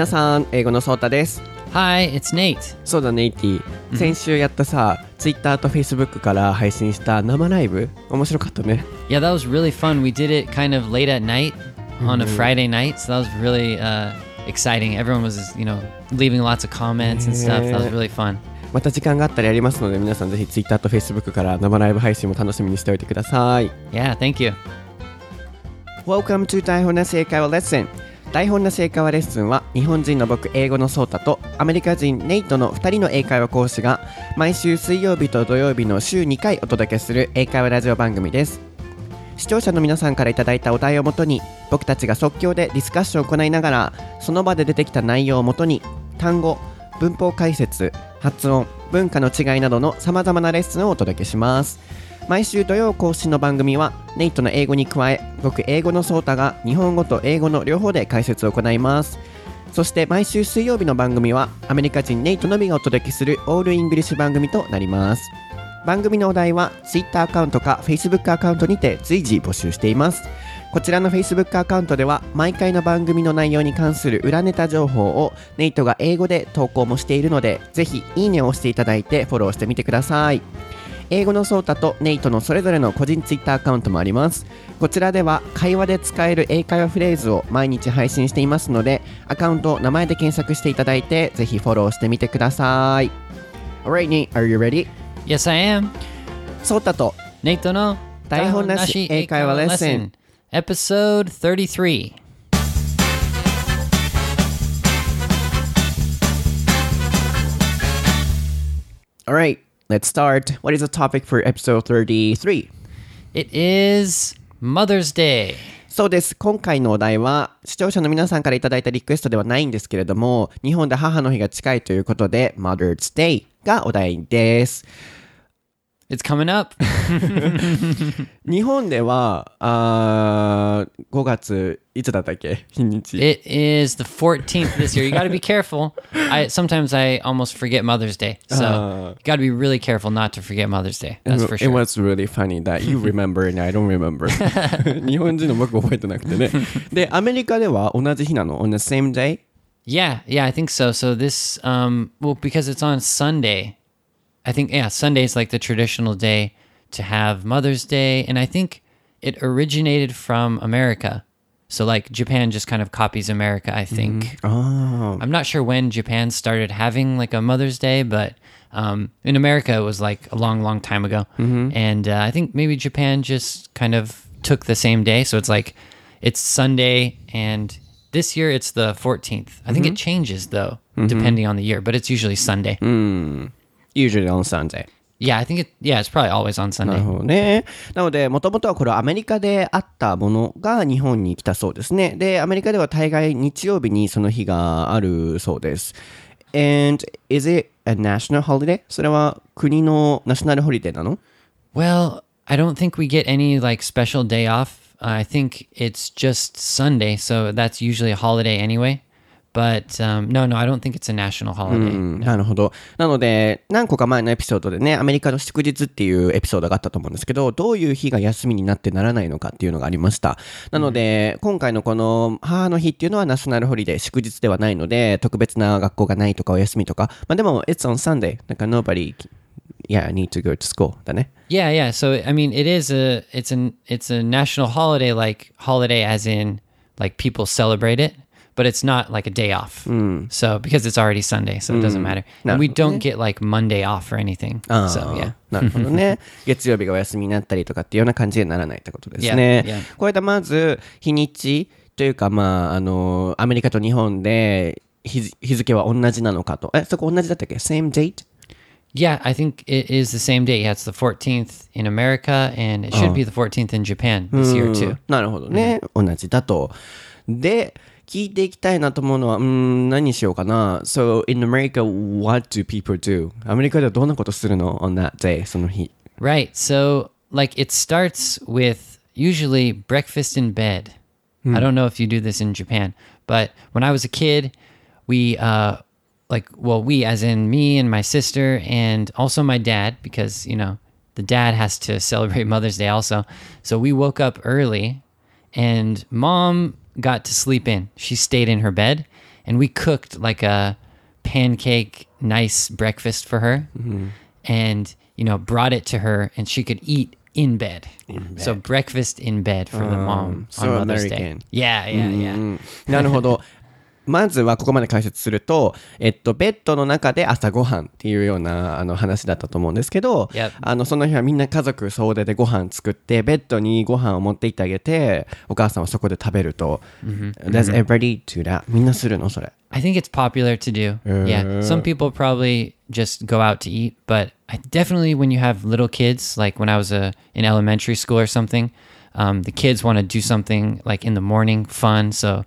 皆さん英語のソータです Hi, it's Nate. そうだネイティ先週やったさ、Twitter と Facebook から配信した生ライブ面白かったね Yeah, that was really fun. We did it kind of late at night on a Friday night, so that was really uh, exciting. Everyone was, you know, leaving lots of comments and stuff. That was really fun. また時間があったらやりますので皆さんぜひ Twitter と Facebook から生ライブ配信も楽しみにしておいてください Yeah, thank you. Welcome to 台本なし英会話レッスン台本なし英会話レッスンは日本人の僕英語のソータとアメリカ人ネイトの2人の英会話講師が毎週水曜日と土曜日の週2回お届けする英会話ラジオ番組です。視聴者の皆さんからいいたお題をもとに僕たちが即興でディスカッションを行いながらその場で出てきた内容をもとに単語文法解説発音文化の違いなどのさまざまなレッスンをお届けします。毎週土曜更新の番組はネイトの英語に加え僕英語のソータが日本語と英語の両方で解説を行います。そして毎週水曜日の番組はアメリカ人ネイトのみがお届けするオールイングリッシュ番組となります。番組のお題は Twitter アカウントか Facebook アカウントにて随時募集しています。こちらの Facebook アカウントでは毎回の番組の内容に関する裏ネタ情報をネイトが英語で投稿もしているのでぜひいいねを押していただいてフォローしてみてください。英語のソータとネイトのそれぞれの個人ツイッターアカウントもありますこちらでは会話で使える英会話フレーズを毎日配信していますのでアカウントを名前で検索していただいてぜひフォローしてみてください Alright, Nate, are you ready? Yes, I am. ソータと Nate の台本なし英会話レッスン Episode 33. Alright, let's start. What is the topic for episode 33? It is Mother's Day. そうです。今回のお題は、視聴者の皆さんからいただいたリクエストではないんですけれども、日本で母の日が近いということで、Mother's Day がお題です。It's coming up. 日本では、あー5月、いつだったっけ日にち。 It is the 14th this year. You got to be careful. I sometimes I almost forget Mother's Day. So Uh. you got to be really careful not to forget Mother's Day. That's for It sure. was really funny that you remember and I don't remember. 日本人の僕覚えてなくてね。で、アメリカでは同じ日なの ?on the same day? Yeah, yeah, I think so. So this um well because it's on Sunday. I think yeah, Sunday is like the traditional day to have Mother's Day and I think it originated from America. So like Japan just kind of copies America, I think. Mm-hmm. Oh, I'm not sure when Japan started having like a Mother's Day, but um, in America it was like a long, long time ago. Mm-hmm. And uh, I think maybe Japan just kind of took the same day. So it's like it's Sunday, and this year it's the 14th. I think it mm-hmm. changes though, depending on the year, but it's usually Sunday. Mm Usually on Sunday. Yeah, I think it, yeah, it's probably always on な Sunday. るほどね。なので、もともとはこれはアメリカであったものが日本に来たそうですね。で、アメリカでは大概日曜日にその日があるそうです。And is it a national holiday? それは国のナショナルホリデーなの Well, I don't think we get any like special day off. I think it's just Sunday, so that's usually a holiday anyway. But um, no, no, I don't think it's a national holiday. うんなるほど。なので、何個か前のエピソードでね、アメリカの祝日っていうエピソードがあったと思うんですけど、どういう日が休みになってならないのかっていうのがありました。なので、今回のこの母の日っていうのはナショナルホリデー、祝日ではないので、特別な学校がないとかお休みとか、まあでも、it's on Sunday. なんか nobody, yeah, need to go to school だね。Yeah, yeah. So I mean, it is a it's an it's a national holiday, like holiday as in like people celebrate it, but it's not like a day off. So because it's already Sunday, so it doesn't matter. And we don't get like Monday off or anything. So yeah. なるほどね。月曜日がお休みになったりとかっていうような感じにならないってことですね。Yeah, yeah. これでまず、日にちというか、まあ、あの、アメリカと日本で日付日付は同じなのかと。え、そこ同じだったっけ ?same date? Yeah, I think it is the same day. Yeah, it's the 14th in America, and it should be the 14th in Japan this year too. なるほどね。同じだと。で、聞いていきたいなと思うのは、うーん、何にしようかな。So, in America, what do people do? アメリカではどんなことするの on that day, その日。 Right. So, like, it starts with usually breakfast in bed. I don't know if you do this in Japan, but when I was a kid, we, uh, like, well, we, as in me and my sister, and also my dad, because, you know, the dad has to celebrate Mother's Day also. So we woke up early, and mom got to sleep in. She stayed in her bed, and we cooked like a pancake nice breakfast for her and you know brought it to her and she could eat in bed, so breakfast in bed for the mom so on Mother's American. Day yeah yeah yeah うんなるほど。 まずはここまで解説すると、えっと、ベッドの中で朝ごはんっていうようなあの話だったと思うんですけど.あのその日はみんな家族総出でご飯作って、ベッドにご飯を持って行ってあげて、お母さんはそこで食べると。Does everybody do that? みんなするのそれ。I think it's popular to do. yeah. Some people probably just go out to eat, but I definitely when you have little kids, like when I was a, in elementary school or something, um, the kids want to do something like in the morning, fun. So,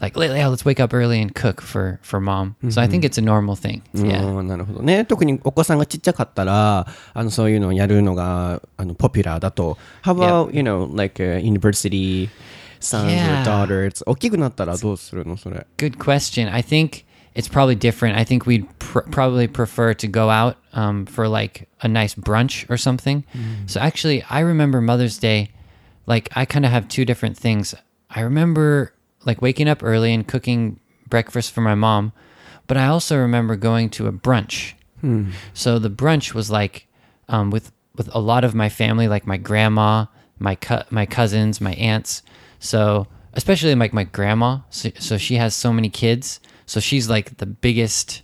like, "Le- yeah, let's wake up early and cook for for mom. So I think it's a normal thing. Yeah. うんなるほどね。特にお子さんがちっちゃかったら、あのそういうのをやるのがあのポピュラーだと。How about, you know, like、uh, university sons Yeah. or daughters? 大きくなったらどうするのそれ。 Good question. I think it's probably different. I think we'd pr- probably prefer to go out um, for like a nice brunch or something. So actually, I remember Mother's Day. Like I kind of have two different things. I remember like waking up early and cooking breakfast for my mom, but I also remember going to a brunch. So the brunch was like um, with with a lot of my family, like my grandma, my co- my cousins, my aunts. So especially like my grandma. So, so she has so many kids. So she's like the biggest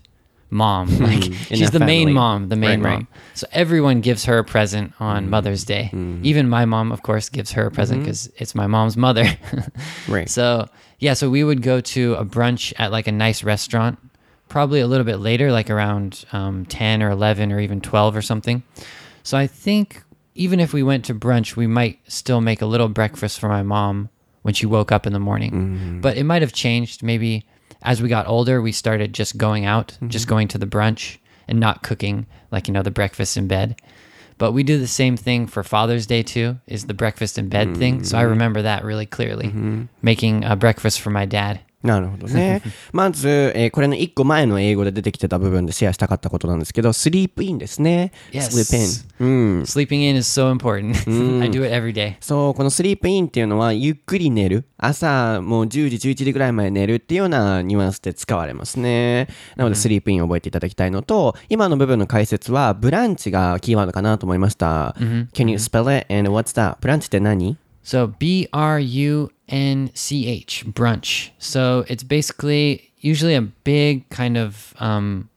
mom. Like she's the the main mom, the main Right, mom. right. So everyone gives her a present on Mother's Day. Even my mom, of course, gives her a present because it's my mom's mother. Right. So yeah, so we would go to a brunch at like a nice restaurant, probably a little bit later, like around um, ten or eleven or even twelve or something. So I think even if we went to brunch, we might still make a little breakfast for my mom when she woke up in the morning. But it might have changed. Maybe as we got older, we started just going out, just going to the brunch and not cooking like you know the breakfast in bed. But we do the same thing for Father's Day too, is the breakfast in bed thing. So I mm-hmm. remember that really clearly, mm-hmm. making a breakfast for my dad. なるほどね。まず、えーこれの一個前の英語で出てきてた部分でシェアしたかったことなんですけど、スリープインですね。Yes. スリープイン。うん。Sleeping in is so important. I do it every day. そう、このスリープインっていうのは、ゆっくり寝る。朝、もう10時、11時ぐらいまで寝るっていうようなニュアンスで使われますね。なので、スリープインを覚えていただきたいのと、今の部分の解説は、ブランチがキーワードかなと思いました。Can you spell it? And what's that? ブランチって何？So B R U N C H brunch. So it's basically usually a big kind of um,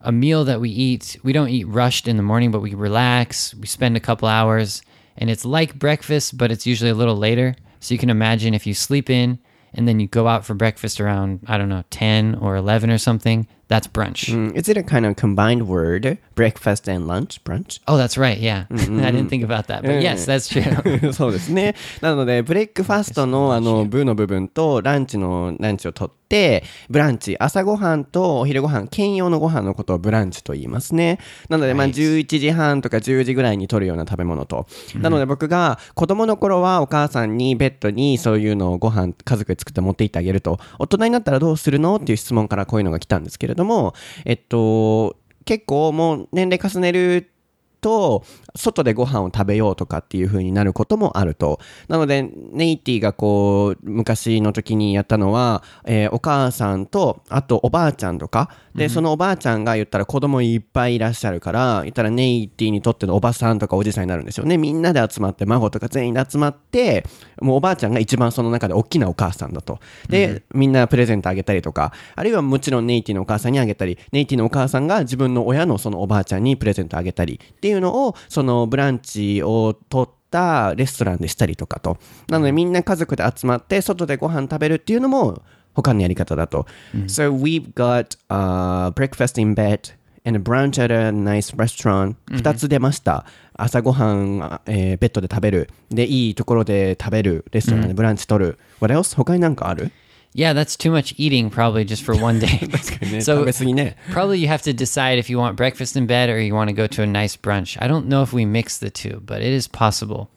a meal that we eat. We don't eat rushed in the morning, but we relax. We spend a couple hours, and it's like breakfast, but it's usually a little later. So you can imagine if you sleep in and then you go out for breakfast around I don't know ten or eleven or something. That's brunch. Mm, Is it a kind of combined word? Breakfast and lunch? Brunch? Oh, that's right. Yeah, I didn't think about that, but yes, that's true. そうですね。なので、ブレックファストのあの、ブの部分とランチのランチを取って、ブランチ、朝ごはんとお昼ごはん、兼用のご飯のことをブランチと言いますね。なので、まあ、Right. 11時半とか10時ぐらいに取るような食べ物と。なので、僕が子供の頃はお母さんにベッドにそういうのをご飯、家族で作って持って行ってあげると。大人になったらどうするの？っていう質問からこういうのが来たんですけれども、えっと、結構もう年齢重ねると、外でご飯を食べようとかっていう風になることもあると。なので、ネイティがこう、昔の時にやったのは、えーお母さんと、あとおばあちゃんとか、で、そのおばあちゃんが言ったら子供いっぱいいらっしゃるから、言ったらネイティにとってのおばさんとかおじさんになるんですよね。みんなで集まって、孫とか全員で集まって、もうおばあちゃんが一番その中で大きなお母さんだと。で、みんなプレゼントあげたりとか、あるいはもちろんネイティのお母さんにあげたり、ネイティのお母さんが自分の親のそのおばあちゃんにプレゼントあげたりっていうのを、そのブランチを取ったレストランでしたりとかと。なのでみんな家族で集まって外でご飯食べるっていうのも他のやり方だと。So we've got、uh, breakfast in bed and a brunch at a nice restaurant. 二つ出ました。朝ごはん、えーベッドで食べる。で、いいところで食べる。レストランでブランチ取る。What else? 他になんかある？Yeah, that's too much eating probably just for one day. so probably you have to decide if you want breakfast in bed or you want to go to a nice brunch. I don't know if we mix the two, but it is possible.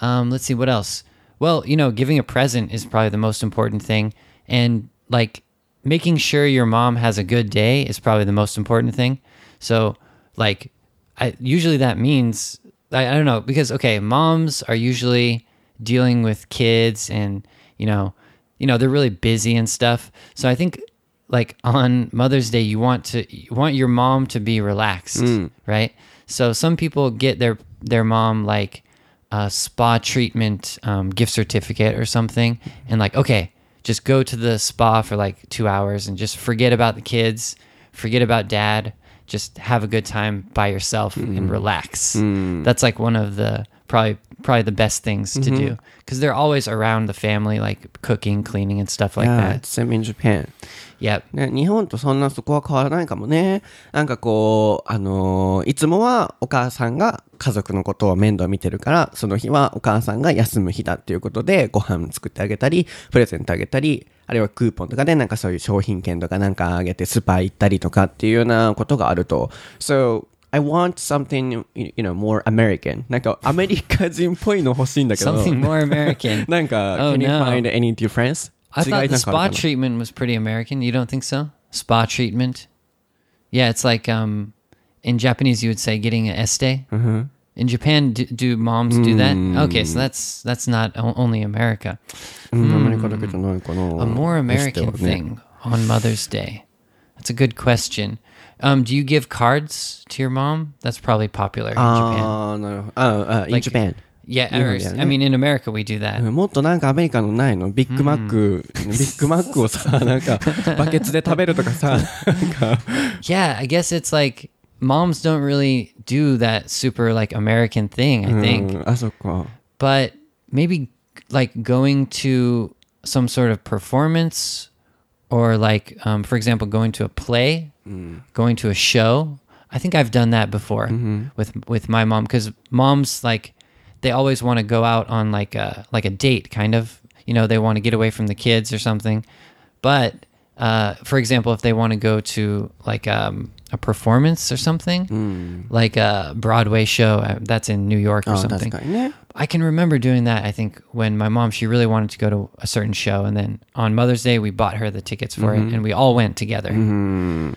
Um, let's see what else. Well, you know, giving a present is probably the most important thing, and like making sure your mom has a good day is probably the most important thing. So, like, I usually that means I, I don't know because okay, moms are usually dealing with kids and you know you know they're really busy and stuff. So I think like on Mother's Day, you want to you want your mom to be relaxed, mm. right? So some people get their their mom like a spa treatment um, gift certificate or something, and like okay, just go to the spa for like two hours and just forget about the kids, forget about dad, just have a good time by yourself and mm. relax. Mm. That's like one of the probably probably the best things to do because they're always around the family, like cooking, cleaning, and stuff like Yeah, that. same in Japan. Yep. ね、日本とそんなそこは変わらないかもね。なんかこう、あのーいつもはお母さんが家族のことを面倒見てるから、その日はお母さんが休む日だっていうことで、ご飯作ってあげたり、プレゼントあげたり、あるいはクーポンとかでなんかそういう商品券とかなんかあげてスーパー行ったりとかっていうようなことがあると。So, I want something, you know, more American. なんかアメリカ人っぽいの欲しいんだけど。 Something more American. なんか、 Oh, can you no. find any difference? I 違い thought な the んかある spa かな treatment was pretty American. You don't think so? Spa treatment? Yeah, it's like um, in Japanese you would say getting an este. In Japan, do, do moms do that? Okay, so that's that's not o- only America. うんアメリカだけじゃないかな。 A more エステ American はね thing on Mother's Day. That's a good question. Um, do you give cards to your mom? That's probably popular in Japan. ああ、なるほど。ああ、in Like- Japan. Yeah, yeah, or, yeah, I mean in America we do that. うんもっとなんかアメリカのないのビッグマック、ビッグマックをさ、なんかバケツで食べるとかさ、なんか、 Yeah, I guess it's like moms don't really do that super like American thing, I う think. ん、あ、そっか。 But maybe like going to some sort of performance or like um, for example going to a play mm. going to a show i think i've done that before mm-hmm. with with my mom because moms like they always want to go out on like a like a date kind of you know they want to get away from the kids or something but uh, for example if they want to go to like um, a performance or something mm. like a broadway show uh, that's in new york or oh, something yeah. I can remember doing that. I think when my mom, she really wanted to go to a certain show, and then on Mother's Day, we bought her the tickets for it, and we all went together.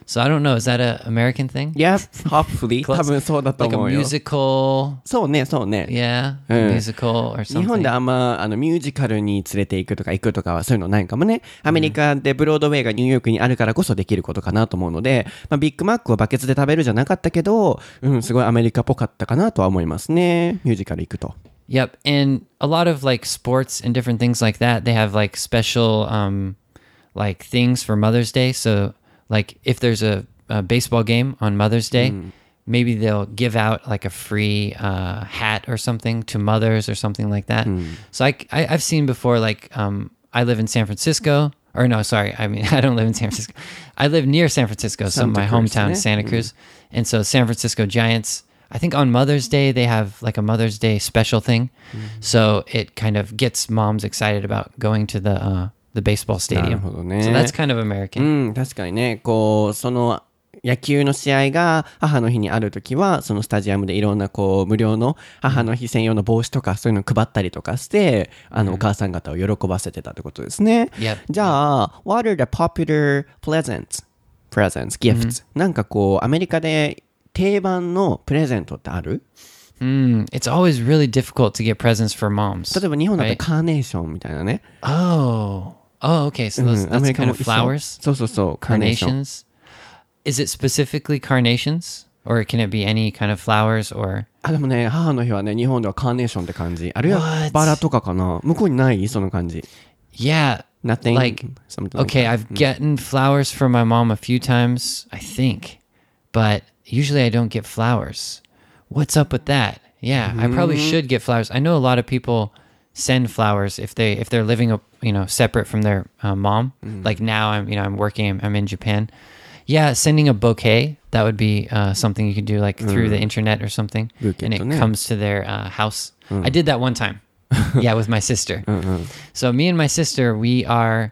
So I don't know, is that a American thing? Yeah, hopefully. 多分そうだと Like a 思うよ。 musical, そうね、そうね。 yeah, Yeah. musical or 日本で something. あんまあのミュージカルに連れて行くとか行くとかはそういうのないかもね。アメリカでブロードウェイがニューヨークにあるからこそできることかなと思うので、まあ、ビッグマックをバケツで食べるじゃなかったけど、うん、すごいアメリカっぽかったかなとは思いますね。ミュージカル行くと。 Yep, and a lot of like sports and different things like that. They have like special um like things for Mother's Day. So like if there's a, a baseball game on Mother's Day, maybe they'll give out like a free uh, hat or something to mothers or something like that. So I, I have seen before like um I live in San Francisco. Or no, sorry. I mean, I don't live in San Francisco. I live near San Francisco, so Santa my Cruz, hometown yeah. Santa Cruz, and so San Francisco Giants. I think on Mother's Day they have like a Mother's Day special thing, so it kind of gets moms excited about going to the uh, the baseball stadium. なるほどね。So that's kind of う American. ん、確かにね、こう、その、野球の試合が母の日にあるときは、そのスタジアムでいろんなこう、無料の母の日専用の帽子とかそういうの配ったりとかして、あの、お母さん方を喜ばせてたってことですね。Yep. じゃあ、what are the popular presents? presents, gifts、なんかこう、アメリカで定番のプレゼントってある Mm, it's always really difficult to get presents for moms. 例えば日本だと right? カーネーションみたいなね。 Oh, oh, okay. So う those, ん、アメ that's リカ kind も of 一緒 flowers, そうそうそう、カーネーション。 carnations. Is it specifically carnations, or can it be any kind of flowers? Or あ、でもね、母の日はね、日本ではカーネーションって感じ。あるいは What? バラとかかな。向こうにないその感じ。 yeah, Nothing. like something like okay, that. I've gotten flowers from my mom a few times, I think, but usually I don't get flowers. What's up with that? Yeah, I probably should get flowers. I know a lot of people send flowers if they if they're living a you know separate from their uh, mom. Like now, I'm you know I'm working. I'm, I'm in Japan. Yeah, sending a bouquet that would be uh, something you could do like through the internet or something, and it comes to their uh, house. I did that one time. yeah, with my sister. So me and my sister, we are,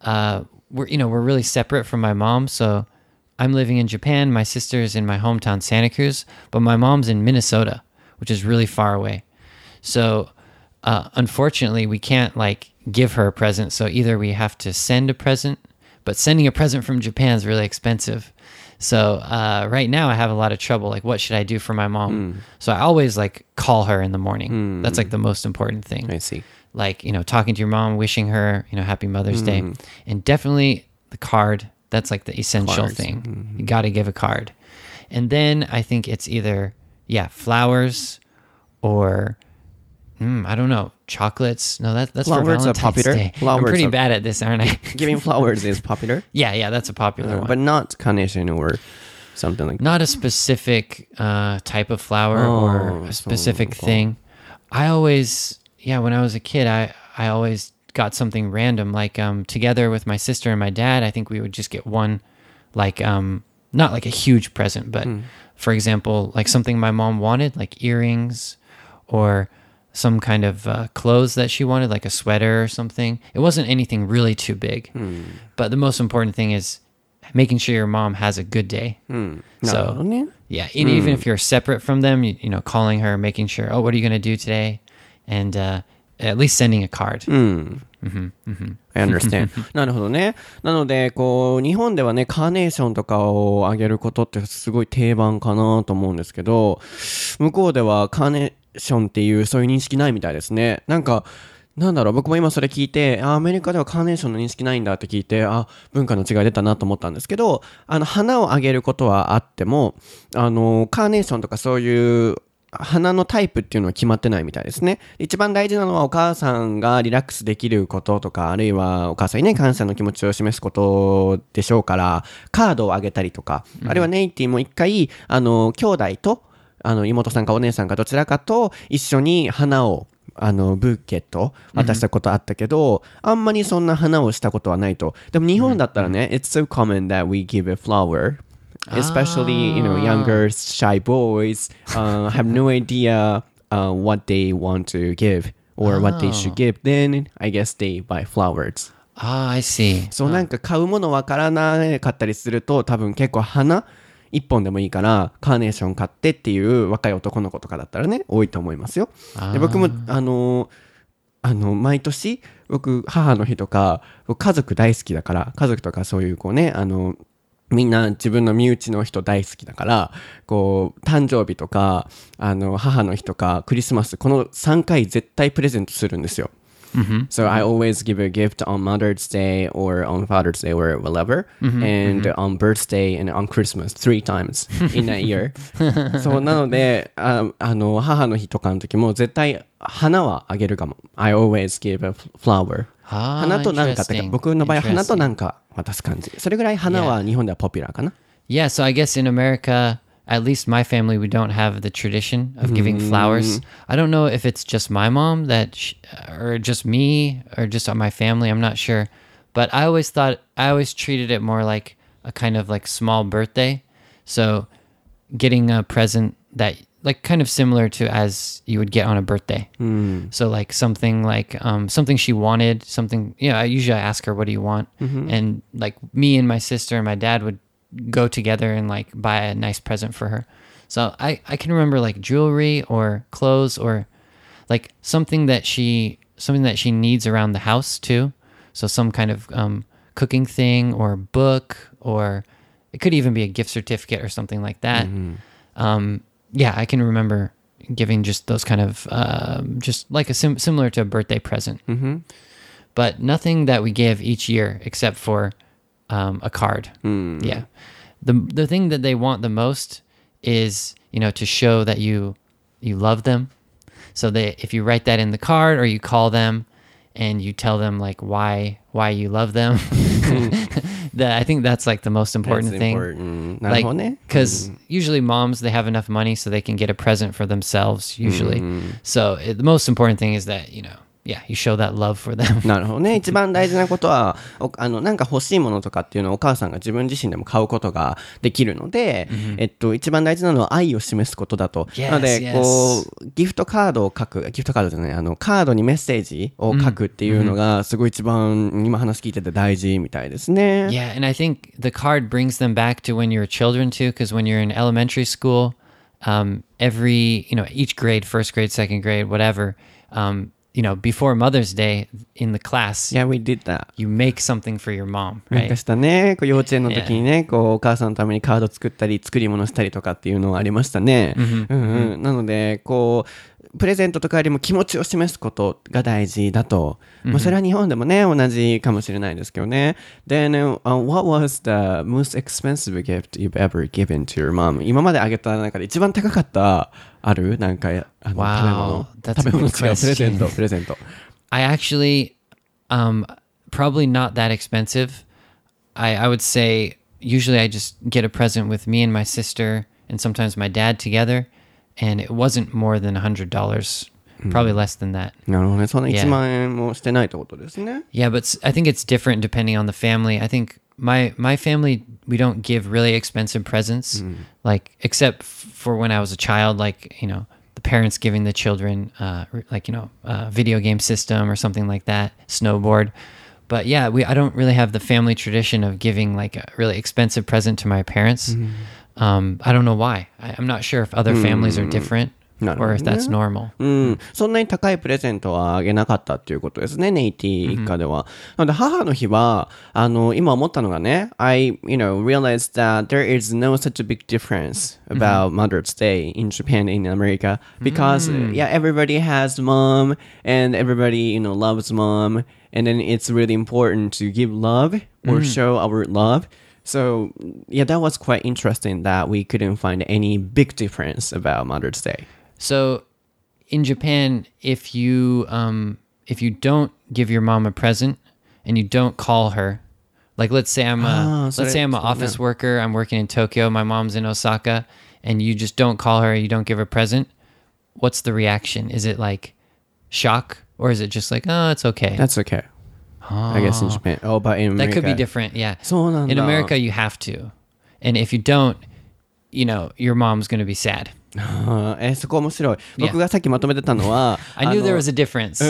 uh, we're you know we're really separate from my mom. So I'm living in Japan. My sister is in my hometown Santa Cruz, but my mom's in Minnesota, which is really far away. So uh, unfortunately, we can't like give her a present. So either we have to send a present, but sending a present from Japan is really expensive. So uh, right now, I have a lot of trouble. Like, what should I do for my mom? So I always like call her in the morning. That's like the most important thing I see. like you know talking to your mom wishing her you know happy mother's day and definitely the card That's like the essential Cards. thing. You got to give a card. And then I think it's either, yeah, flowers or, mm, I don't know, chocolates. No, that, that's Flowers for are popular. Day. Flowers I'm pretty bad at this, aren't I? Giving flowers is popular, yeah, yeah, that's a popular one. but not carnation or something like that. not a specific uh, type of flower Oh, or a specific thing. I always, yeah, when I was a kid, I I always got something random like um, together with my sister and my dad i think we would just get one like um, not like a huge present but mm. for example like something my mom wanted like earrings or some kind of uh, clothes that she wanted like a sweater or something it wasn't anything really too big mm. but the most important thing is making sure your mom has a good day mm. so yeah and even if you're separate from them you, you know calling her making sure oh what are you going to do today and uh, at least sending a card. I understand. なるほどね。なので、こう、日本ではね、カーネーションとかをあげることってすごい定番かなと思うんですけど、向こうではカーネーションっていうそういう認識ないみたいですね。なんか、なんだろう、僕も今それ聞いて、あ、アメリカではカーネーションの認識ないんだって聞いて、あ、文化の違い出たなと思ったんですけど、あの、花をあげることはあっても、あの、カーネーションとかそういう花のタイプっていうのは決まってないみたいですね。一番大事なのはお母さんがリラックスできることとか、あるいはお母さんにね、感謝の気持ちを示すことでしょうから、カードをあげたりとか、あるいはネイティも一回、あの、兄弟と、あの、妹さんかお姉さんかどちらかと一緒に花をあの、ブーケット渡したことあったけど、あんまりそんな花をしたことはないと。でも日本だったらね、it's so common that we give a flower. Especially, you know, younger shy boys uh, have no idea uh, what they want to give or what they should give. Then I guess they buy flowers. Ah, I see. そうなんか買うものわからなかったりすると多分結構花一本でもいいからカーネーション買ってっていう若い男の子とかだったらね多いと思いますよ。で僕もあのあの毎年僕母の日とか僕家族大好きだから家族とかそういうこうねあのみんな自分の身内の人大好きだから、こう、誕生日とか、あの、母の日とか、クリスマス、この3回絶対プレゼントするんですよ。So I always give a gift on Mother's Day or on Father's Day or whatever, and on birthday and on Christmas three times in a year. そうなのでああの母の日とかの時も絶対花はあげるかも。I always give a flower. あー花となんかってか interesting. 僕の場合 Interesting. 花となんか渡す感じ。それぐらい花は日本ではポピュラーかな。 Yeah, so I guess in America, at least my family, we don't have the tradition of giving mm-hmm. flowers. I don't know if it's just my mom that, sh- or just me, or just my family. I'm not sure. But I always thought, I always treated it more like a kind of like small birthday. So getting a present that, like, kind of similar to as you would get on a birthday. Mm. So like something like um, something she wanted, something. You know, I usually ask her, "What do you want?" Mm-hmm. And like me and my sister and my dad would go together and like buy a nice present for her. So I I can remember like jewelry or clothes or like something that she something that she needs around the house too. So some kind of um, cooking thing or book or it could even be a gift certificate or something like that. Um, yeah, I can remember giving just those kind of um, just like a sim- similar to a birthday present, mm-hmm. but nothing that we give each year except for um, a card. Mm. Yeah. The the thing that they want the most is you know to show that you you love them. So they if you write that in the card or you call them and you tell them like why why you love them. that I think that's like the most important that's thing. Important. Like, because hmm. usually moms they have enough money so they can get a present for themselves usually. Mm. So it, the most important thing is that you know yeah you show that love for them なるほどね。一番大事なことは、おあの、なんか欲しいものとかっていうのをお母さんが自分自身でも買うことができるので、えっと、一番大事なのは愛を示すことだと。Yes, なので.こう、ギフトカードを書く、ギフトカードじゃない、あの、カードにメッセージを書くっていうのが、すごい一番、今話聞いてて大事みたいですね。yeah and i think the card brings them back to when you were children too because when you're in elementary school um, every you know each grade first grade second grade whatever um, you know before mother's day in the class Yeah, we did that. you make something for your mom なん right かしたね。こう幼稚園の時にね、こう、お母さんのためにカード作ったり、作り物したりとかっていうのはありましたね。うんうん。なので、こう、プレゼントとかよりも気持ちを示すことが大事だと。まあ、それは日本でもね、同じかもしれないですけどね。Then, uh, what was the most expensive gift you've ever given to your mom? 今まであげた中で一番高かったあるなんか、あの Wow, 食べ物。a 食べ物 good 違う、プレゼント.プレゼント。I actually, um, probably not that expensive. I, I would say usually I just get a present with me and my sister and sometimes my dad together, and it wasn't more than a hundred dollars, probably less than that. なるほどね。そんな Yeah. 1万円もしてないってことですね。 Yeah, but s- I think it's different depending on the family. I think my my family we don't give really expensive presents, like except f- for when I was a child, like you know the parents giving the children uh, r- like you know a video game system or something like that, snowboard. But yeah, we I don't really have the family tradition of giving like a really expensive present to my parents. Um, I don't know why. I, I'm not sure if other families are different Not or if really, that's yeah. normal. うん、そんなに高いプレゼントはあげなかったっていうことですね、ネイティ一家では。なので、母の日は、あの、今思ったのがね、I, you know, realized that there is no such a big difference about Mother's Day in Japan and in America because, yeah, everybody has mom and everybody, you know, loves mom. And then it's really important to give love or show our love. So, yeah, that was quite interesting that we couldn't find any big difference about Mother's Day. So, in Japan, if you um, if you don't give your mom a present and you don't call her, like let's say I'm a Ah, let's say I'm an office worker, I'm working in Tokyo, my mom's in Osaka, and you just don't call her, you don't give her a present. What's the reaction? Is it like shock or is it just like oh it's okay? That's okay. I guess in oh. Japan. Oh, but in America. That could be different. Yeah. So in America, you have to. And if you don't, you know, your mom's going to be sad. えーそこ面白い。僕がさっきまとめてたのは、I あ knew の there was a difference.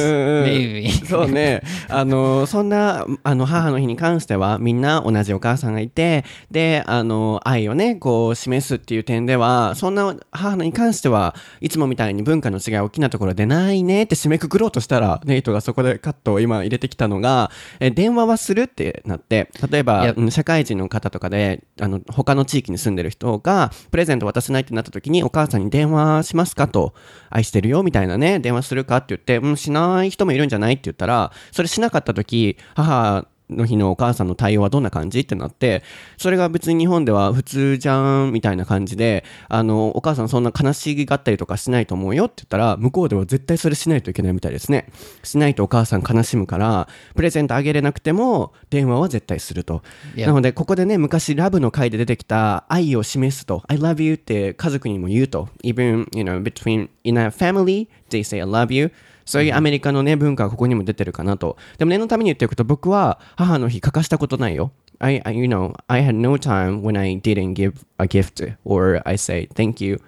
Maybe. そうね。あの、そんな、あの、母の日に関しては、みんな同じお母さんがいて、で、あの、愛をね、こう、示すっていう点では、そんな母の日に関しては、いつもみたいに文化の違い大きなところでないねって締めくくろうとしたら、ネイトがそこでカットを今入れてきたのが、え電話はするってなって、例えば、社会人の方とかで、あの、他の地域に住んでる人が、プレゼント渡せないってなった時に、お母さんさんに電話しますかと、愛してるよ、みたいなね、電話するかって言って、うん、しない人もいるんじゃないって言ったら、それしなかった時、母、の日のお母さんの対応はどんな感じ？ってなって、それが別に日本では普通じゃんみたいな感じで、あの、お母さんそんな悲しがったりとかしないと思うよって言ったら、向こうでは絶対それしないといけないみたいですね。しないとお母さん悲しむから、プレゼントあげれなくても、電話は絶対すると。なので、ここでね、昔ラブの回で出てきた愛を示すと、I love you って家族にも言うと。even, you know, between, in a family, they say I love you. そういうアメリカのね、文化がここにも出てるかなと。でも念のために言っておくと、僕は母の日欠かしたことないよ。I, I, you know, I had no time when I didn't give a gift or I say thank you.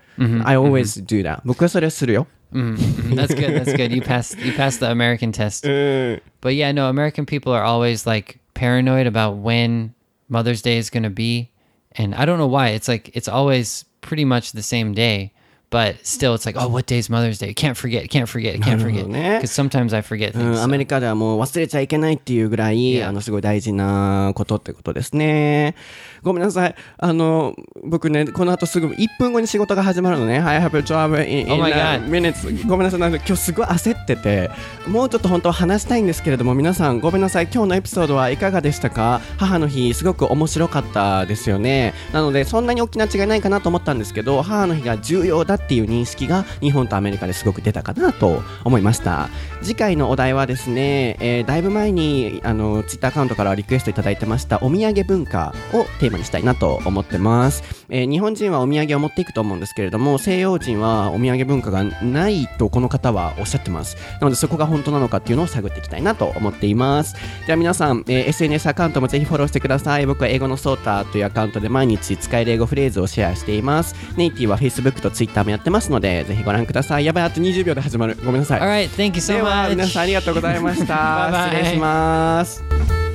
I always do that. 僕はそれするよ。 Mm, that's good. That's good. You passed. You passed the American test. But yeah, no. American people are always like paranoid about when Mother's Day is going to be, and I don't know why. It's like it's always pretty much the same day, but still, it's like, oh, what day is Mother's Day? Can't forget. Can't forget. Can't forget. ね。Because sometimes I forget う things. ん、アメリカではもう忘れちゃいけないっていうぐらい、Yeah. あの、すごい大事なことってことですね。ごめんなさい。あの、僕ね、この後すぐ1分後に仕事が始まるのね。I have a job in, in Oh my a God. minutes. ごめんなさい。なんか今日すごい焦ってて、もうちょっと本当は話したいんですけれども、皆さんごめんなさい。今日のエピソードはいかがでしたか？母の日、すごく面白かったですよね。なので、そんなに大きな違いないかなと思ったんですけど、母の日が重要だってっていう認識が日本とアメリカですごく出たかなと思いました。次回のお題はですね、えーだいぶ前にあのツイッターアカウントからリクエストいただいてましたお土産文化をテーマにしたいなと思ってます、えー日本人はお土産を持っていくと思うんですけれども西洋人はお土産文化がないとこの方はおっしゃってます。なのでそこが本当なのかっていうのを探っていきたいなと思っています。では皆さん、えー SNS アカウントもぜひフォローしてください。僕は英語のソーターというアカウントで毎日使える英語フレーズをシェアしています。ネイティは Facebook と Twitter もやってますのでぜひご覧ください。やばいあと20秒で始まる。ごめんなさい。All right. Thank you so では much. 皆さんありがとうございました。Bye bye. 失礼します